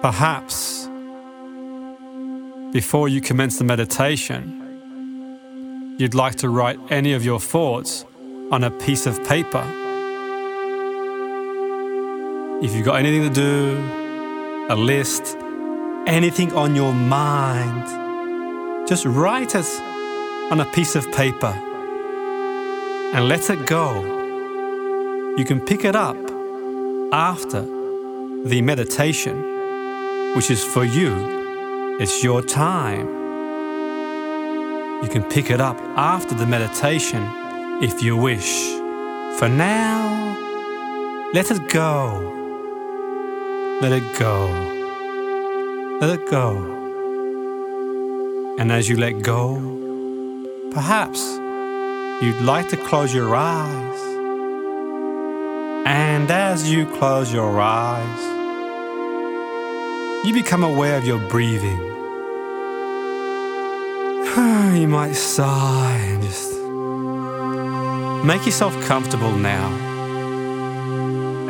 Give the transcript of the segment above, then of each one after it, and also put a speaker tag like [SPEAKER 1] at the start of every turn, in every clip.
[SPEAKER 1] Perhaps before you commence the meditation, you'd like to write any of your thoughts on a piece of paper. If you've got anything to do, a list, anything on your mind, just write it on a piece of paper and let it go. You can pick it up after the meditation, which is for you. It's your time. You can pick it up after the meditation if you wish. For now, let it go. Let it go. Let it go. And as you let go, perhaps you'd like to close your eyes. And as you close your eyes, you become aware of your breathing. you might sigh and just make yourself comfortable now.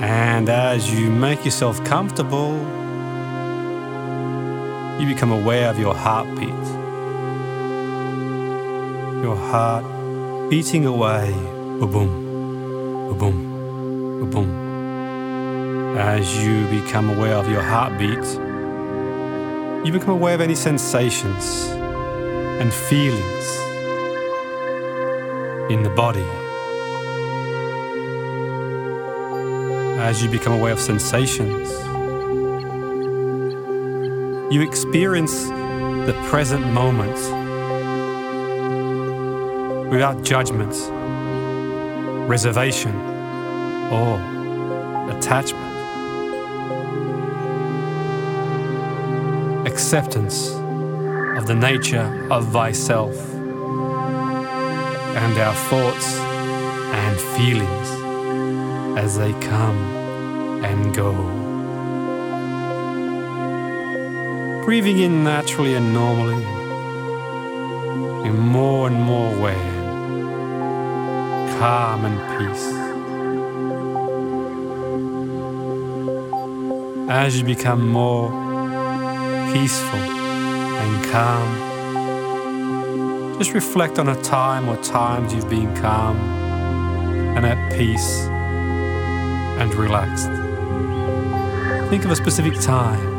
[SPEAKER 1] And as you make yourself comfortable, you become aware of your heartbeat. Your heart beating away, boom, boom, boom. As you become aware of your heartbeat, you become aware of any sensations and feelings in the body. As you become aware of sensations, you experience the present moment without judgment, reservation, or attachment. Acceptance of the nature of thyself and our thoughts and feelings as they come and go. Breathing in naturally and normally, in more and more way, calm and peace. As you become more peaceful and calm, just reflect on a time or times you've been calm and at peace and relaxed. Think of a specific time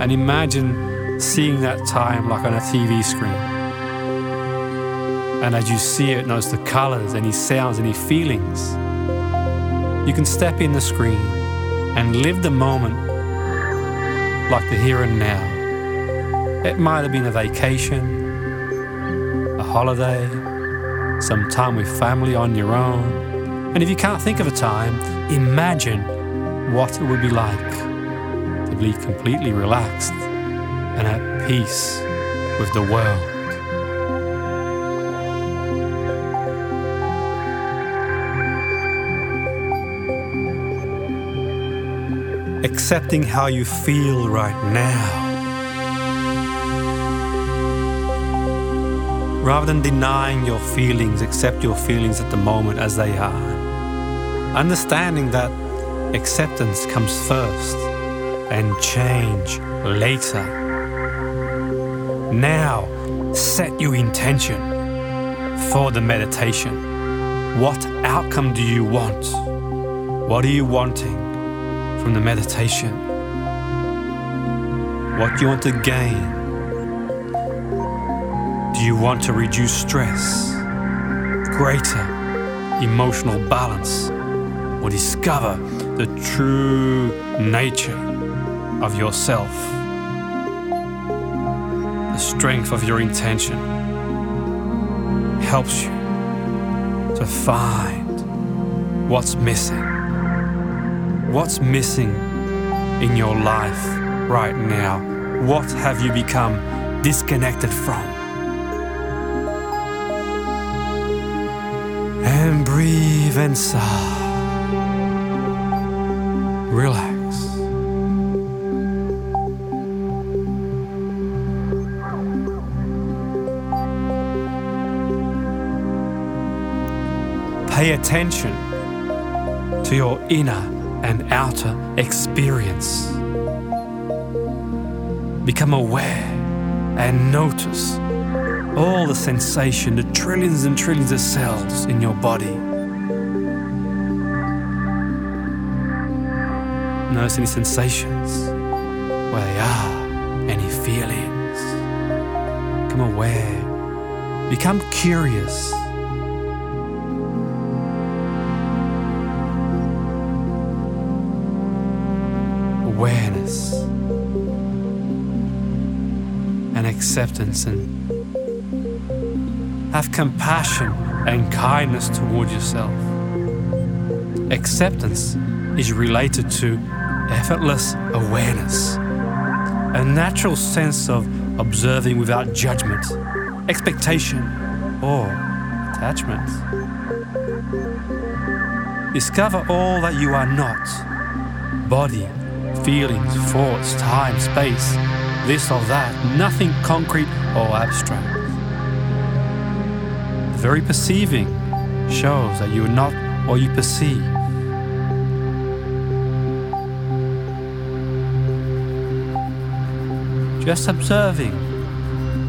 [SPEAKER 1] and imagine seeing that time like on a TV screen. And as you see it, notice the colors, any sounds, any feelings. You can step in the screen and live the moment like the here and now. It might have been a vacation, a holiday, some time with family on your own. And if you can't think of a time, imagine what it would be like to be completely relaxed and at peace with the world. Accepting how you feel right now. Rather than denying your feelings, accept your feelings at the moment as they are. Understanding that acceptance comes first and change later. Now, set your intention for the meditation. What outcome do you want? What are you wanting from the meditation? What do you want to gain? Do you want to reduce stress, greater emotional balance, or discover the true nature of yourself? The strength of your intention helps you to find what's missing. What's missing in your life right now? What have you become disconnected from? And breathe and sigh. Relax. Pay attention to your inner and outer experience. Become aware and notice all the sensation, the trillions and trillions of cells in your body. Notice any sensations, where they are, any feelings. Become aware, become curious. Awareness and acceptance and have compassion and kindness toward yourself. Acceptance is related to effortless awareness, a natural sense of observing without judgment, expectation, or attachment. Discover all that you are not body, feelings, thoughts, time, space, this or that, nothing concrete or abstract. The very perceiving shows that you are not what you perceive. Just observing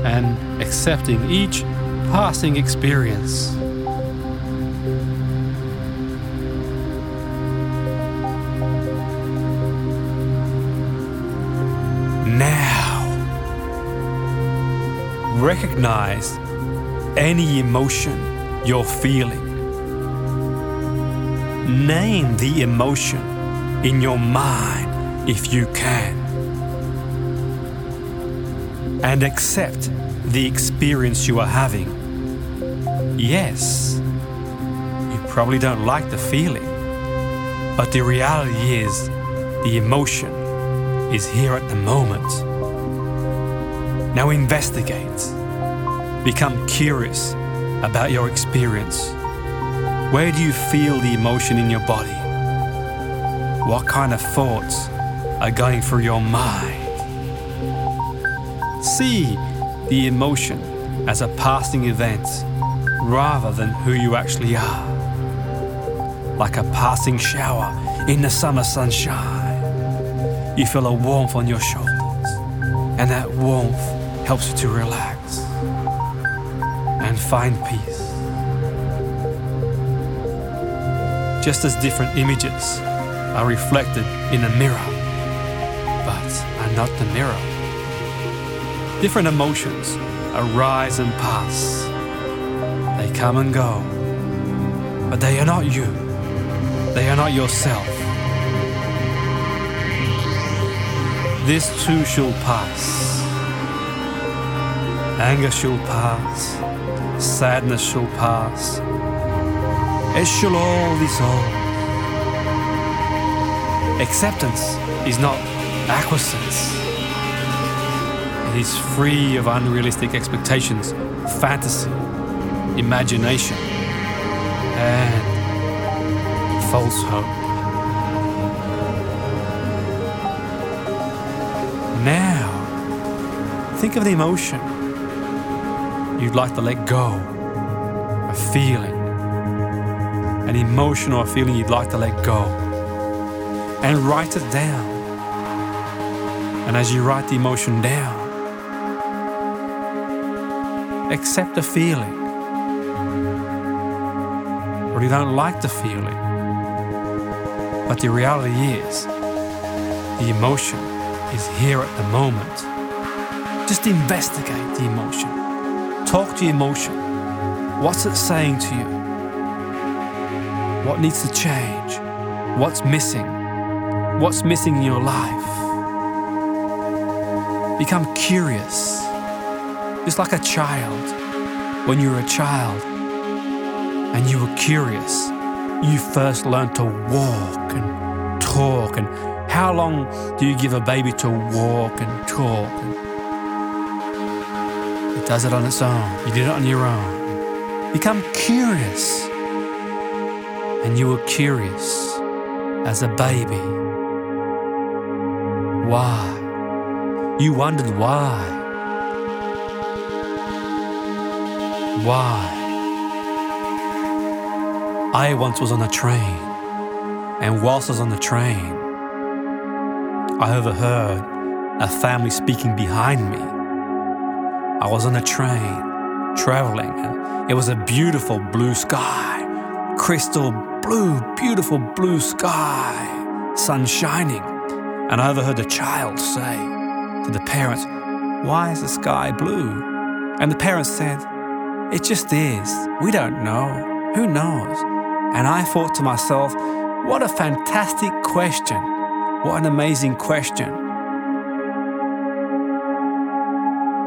[SPEAKER 1] and accepting each passing experience. Recognize any emotion you're feeling. Name the emotion in your mind if you can. And accept the experience you are having. Yes, you probably don't like the feeling, but the reality is the emotion is here at the moment. Now investigate. Become curious about your experience. Where do you feel the emotion in your body? What kind of thoughts are going through your mind? See the emotion as a passing event rather than who you actually are. Like a passing shower in the summer sunshine. You feel a warmth on your shoulders, and that warmth helps you to relax and find peace. Just as different images are reflected in a mirror, but are not the mirror. Different emotions arise and pass. They come and go, but they are not you. They are not yourself. This too shall pass. Anger shall pass. Sadness shall pass. It shall all dissolve. Acceptance is not acquiescence. It is free of unrealistic expectations, fantasy, imagination, and false hope. Now, think of the emotion you'd like to let go, a feeling, an emotion or a feeling you'd like to let go, and write it down. And as you write the emotion down, accept the feeling. Or you don't like the feeling. But the reality is, the emotion is here at the moment. Just investigate the emotion. Talk to your emotion. What's it saying to you? What needs to change? What's missing? What's missing in your life? Become curious. Just like a child. When you were a child and you were curious, you first learned to walk and talk. And how long do you give a baby to walk and talk? It does it on its own. You did it on your own. Become curious. And you were curious as a baby. Why? You wondered why. Why? I once was on a train And whilst I was on the train, I overheard a family speaking behind me. I was on a train traveling, and it was a beautiful blue sky, crystal blue, beautiful blue sky, sun shining. And I overheard a child say to the parents, Why is the sky blue? And the parents said, It just is. We don't know. Who knows? And I thought to myself, What a fantastic question. What an amazing question.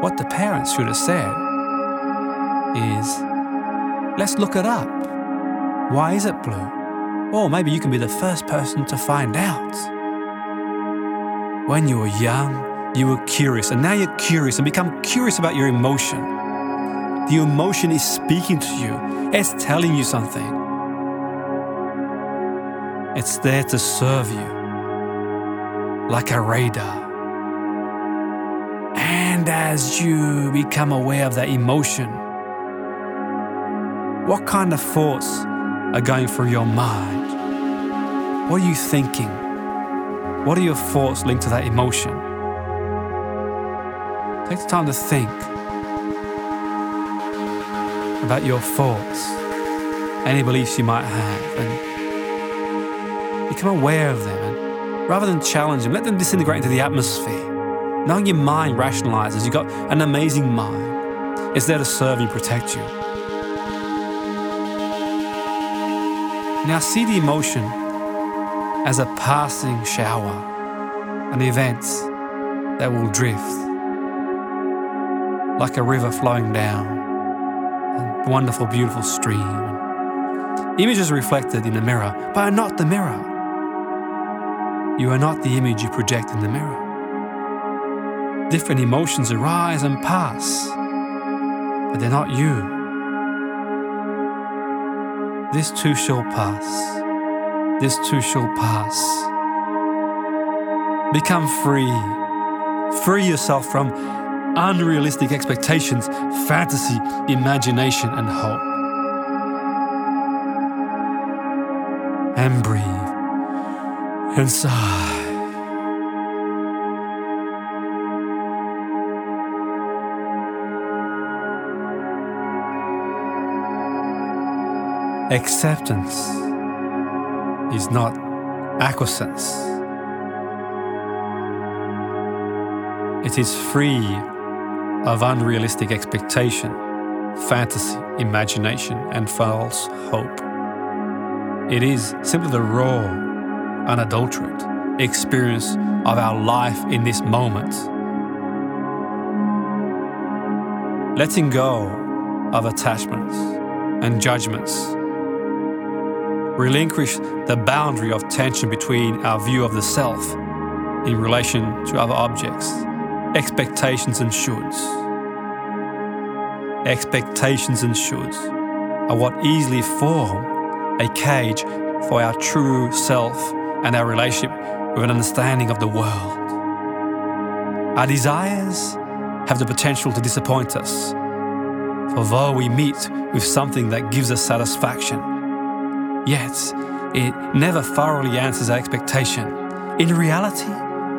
[SPEAKER 1] What the parents should have said is, Let's look it up. Why is it blue? Or maybe you can be the first person to find out. When you were young, you were curious, and now you're curious and become curious about your emotion. The emotion is speaking to you, it's telling you something. It's there to serve you, like a radar. And as you become aware of that emotion, what kind of thoughts are going through your mind? What are you thinking? What are your thoughts linked to that emotion? Take the time to think about your thoughts, any beliefs you might have, and become aware of them. And rather than challenge them, let them disintegrate into the atmosphere. Knowing your mind rationalizes, you've got an amazing mind. It's there to serve and protect you. Now see the emotion as a passing shower, an event that will drift like a river flowing down, a wonderful, beautiful stream. Images reflected in a mirror, but are not the mirror. You are not the image you project in the mirror. Different emotions arise and pass, but they're not you. This too shall pass. This too shall pass. Become free. Free yourself from unrealistic expectations, fantasy, imagination, and hope. And breathe and sigh. Acceptance is not acquiescence. It is free of unrealistic expectation, fantasy, imagination, and false hope. It is simply the raw, unadulterated experience of our life in this moment. Letting go of attachments and judgments relinquish the boundary of tension between our view of the self in relation to other objects, expectations and shoulds. Expectations and shoulds are what easily form a cage for our true self and our relationship with an understanding of the world. Our desires have the potential to disappoint us, for though we meet with something that gives us satisfaction, Yet, it never thoroughly answers our expectation. In reality,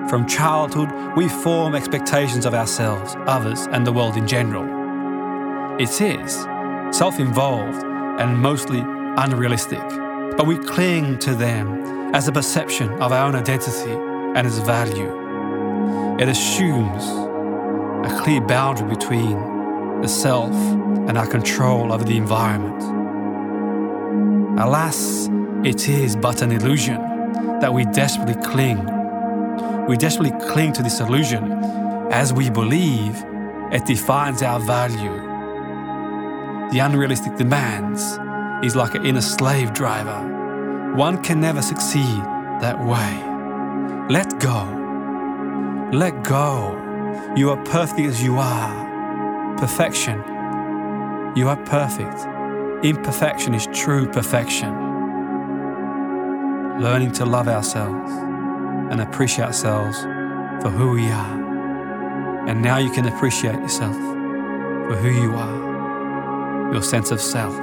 [SPEAKER 1] from childhood, we form expectations of ourselves, others, and the world in general. It is self involved and mostly unrealistic, but we cling to them as a perception of our own identity and its value. It assumes a clear boundary between the self and our control over the environment. Alas, it is but an illusion that we desperately cling. We desperately cling to this illusion as we believe it defines our value. The unrealistic demands is like an inner slave driver. One can never succeed that way. Let go. Let go. You are perfect as you are. Perfection. You are perfect. Imperfection is true perfection. Learning to love ourselves and appreciate ourselves for who we are. And now you can appreciate yourself for who you are, your sense of self.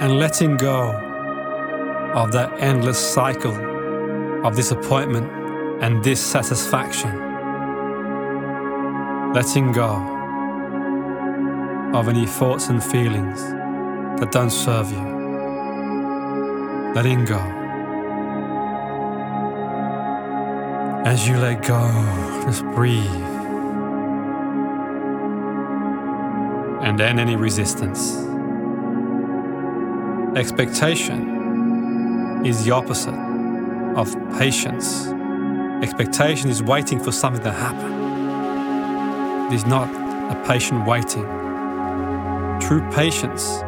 [SPEAKER 1] And letting go of that endless cycle of disappointment and dissatisfaction. Letting go of any thoughts and feelings that don't serve you. Letting go. As you let go, just breathe. And end any resistance. Expectation is the opposite of patience. Expectation is waiting for something to happen. It is not a patient waiting. True patience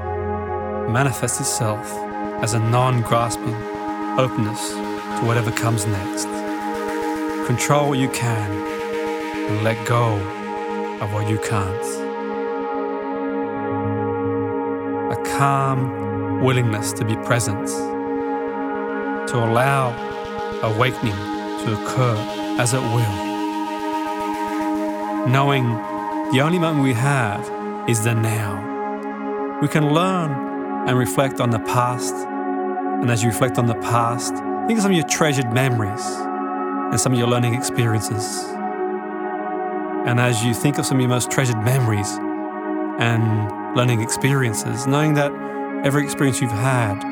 [SPEAKER 1] manifests itself as a non grasping openness to whatever comes next. Control what you can and let go of what you can't. A calm willingness to be present, to allow awakening to occur as it will. Knowing the only moment we have is the now. We can learn and reflect on the past, and as you reflect on the past, think of some of your treasured memories and some of your learning experiences. And as you think of some of your most treasured memories and learning experiences, knowing that every experience you've had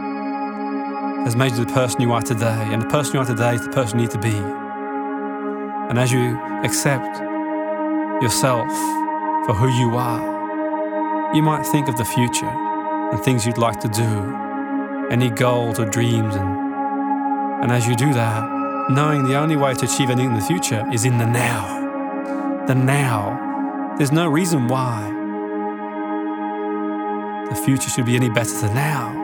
[SPEAKER 1] has made you the person you are today, and the person you are today is the person you need to be. And as you accept yourself for who you are, you might think of the future and things you'd like to do, any goals or dreams, and, and as you do that, knowing the only way to achieve anything in the future is in the now. The now. There's no reason why the future should be any better than now.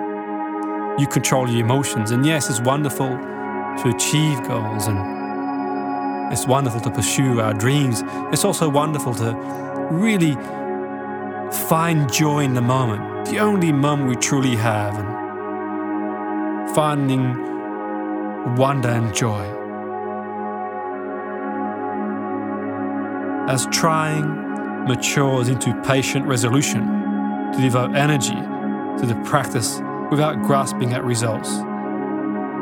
[SPEAKER 1] You control your emotions, and yes, it's wonderful to achieve goals and it's wonderful to pursue our dreams. It's also wonderful to really find joy in the moment, the only moment we truly have, and finding wonder and joy. As trying matures into patient resolution to devote energy to the practice without grasping at results,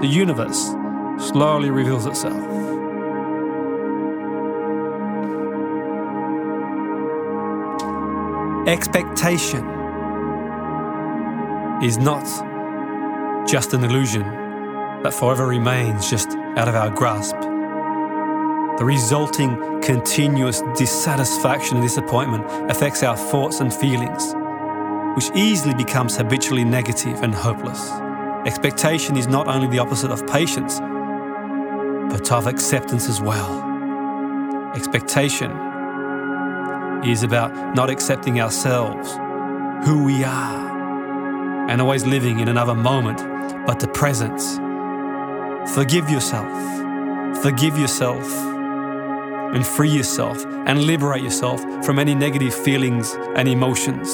[SPEAKER 1] the universe slowly reveals itself. Expectation is not just an illusion that forever remains just out of our grasp. The resulting continuous dissatisfaction and disappointment affects our thoughts and feelings, which easily becomes habitually negative and hopeless. Expectation is not only the opposite of patience, but of acceptance as well. Expectation is about not accepting ourselves, who we are, and always living in another moment, but the present Forgive yourself. Forgive yourself and free yourself and liberate yourself from any negative feelings and emotions,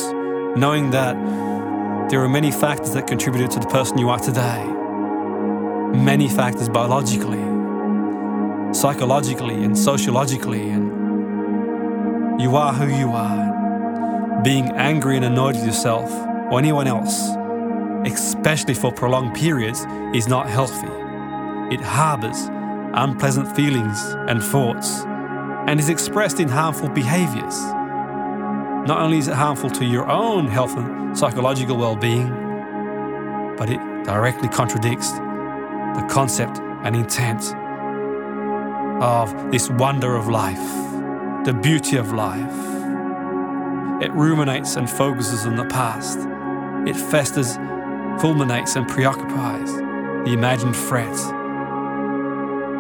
[SPEAKER 1] knowing that there are many factors that contributed to the person you are today. Many factors biologically, psychologically, and sociologically, and you are who you are. Being angry and annoyed with yourself or anyone else, especially for prolonged periods, is not healthy it harbors unpleasant feelings and thoughts and is expressed in harmful behaviors. Not only is it harmful to your own health and psychological well being, but it directly contradicts the concept and intent of this wonder of life, the beauty of life. It ruminates and focuses on the past. It festers, fulminates, and preoccupies the imagined threat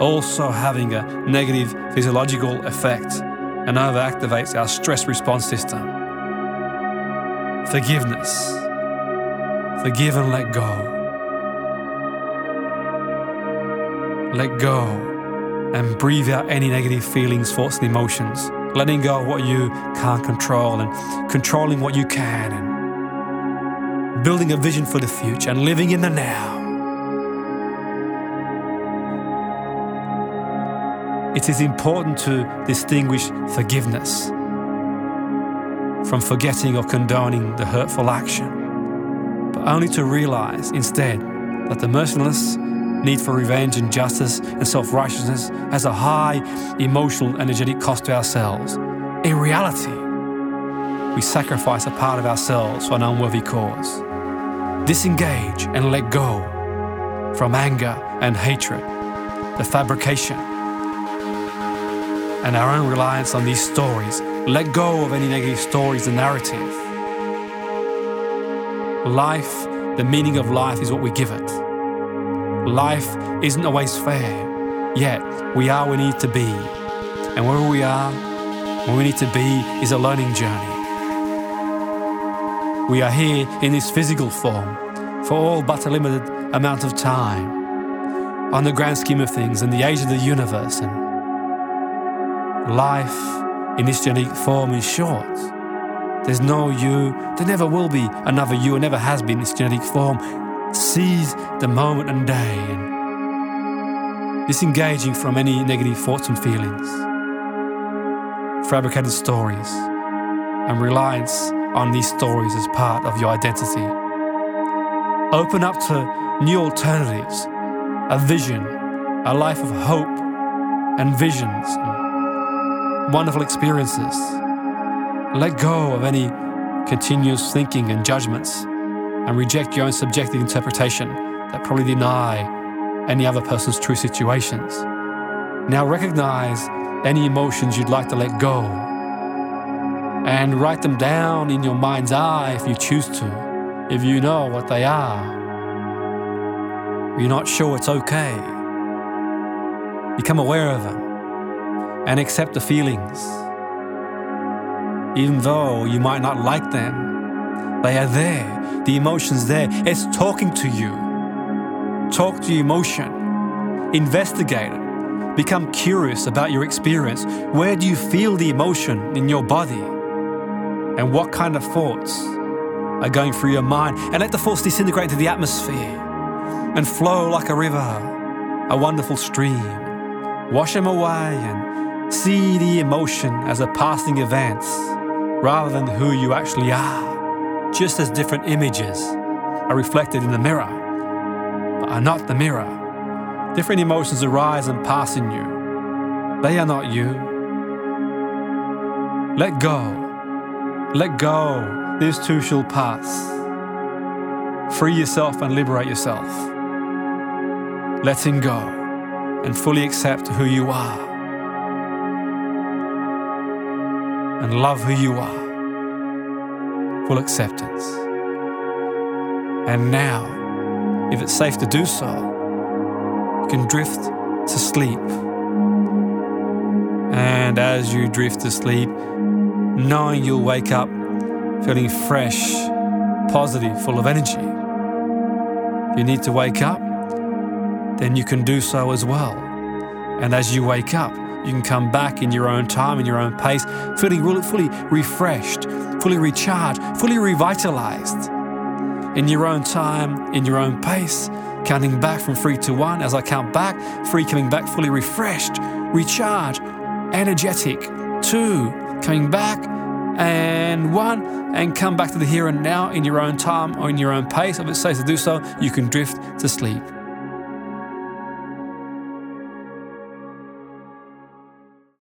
[SPEAKER 1] also having a negative physiological effect and overactivates our stress response system. Forgiveness. Forgive and let go. Let go and breathe out any negative feelings, thoughts, and emotions. Letting go of what you can't control and controlling what you can and building a vision for the future and living in the now. It is important to distinguish forgiveness from forgetting or condoning the hurtful action. But only to realize instead that the merciless need for revenge and justice and self righteousness has a high emotional, energetic cost to ourselves. In reality, we sacrifice a part of ourselves for an unworthy cause. Disengage and let go from anger and hatred, the fabrication, and our own reliance on these stories. Let go of any negative stories and narrative. Life, the meaning of life is what we give it. Life isn't always fair, yet we are where we need to be. And where we are, where we need to be, is a learning journey. We are here in this physical form for all but a limited amount of time. On the grand scheme of things, in the age of the universe, and life in its genetic form is short. There's no you, there never will be another you, and never has been this genetic form. Seize the moment and day. And disengaging from any negative thoughts and feelings, fabricated stories, and reliance on these stories as part of your identity. Open up to new alternatives, a vision, a life of hope and visions, wonderful experiences. Let go of any continuous thinking and judgments and reject your own subjective interpretation that probably deny any other person's true situations. Now recognize any emotions you'd like to let go and write them down in your mind's eye if you choose to, if you know what they are. You're not sure it's okay. Become aware of them and accept the feelings. Even though you might not like them, they are there. The emotion's there. It's talking to you. Talk to your emotion. Investigate it. Become curious about your experience. Where do you feel the emotion in your body? and what kind of thoughts are going through your mind, and let the thoughts disintegrate into the atmosphere and flow like a river, a wonderful stream. Wash them away and see the emotion as a passing event rather than who you actually are, just as different images are reflected in the mirror, but are not the mirror. Different emotions arise and pass in you. They are not you. Let go let go, this too shall pass. Free yourself and liberate yourself. Letting go and fully accept who you are. And love who you are. Full acceptance. And now, if it's safe to do so, you can drift to sleep. And as you drift to sleep, knowing you'll wake up feeling fresh, positive, full of energy. If you need to wake up, then you can do so as well. And as you wake up, you can come back in your own time, in your own pace, feeling really fully refreshed, fully recharged, fully revitalized. In your own time, in your own pace, counting back from three to one. As I count back, three coming back fully refreshed, recharged, energetic. Two, coming back, and one, and come back to the here and now in your own time or in your own pace. If it's safe to do so, you can drift to sleep.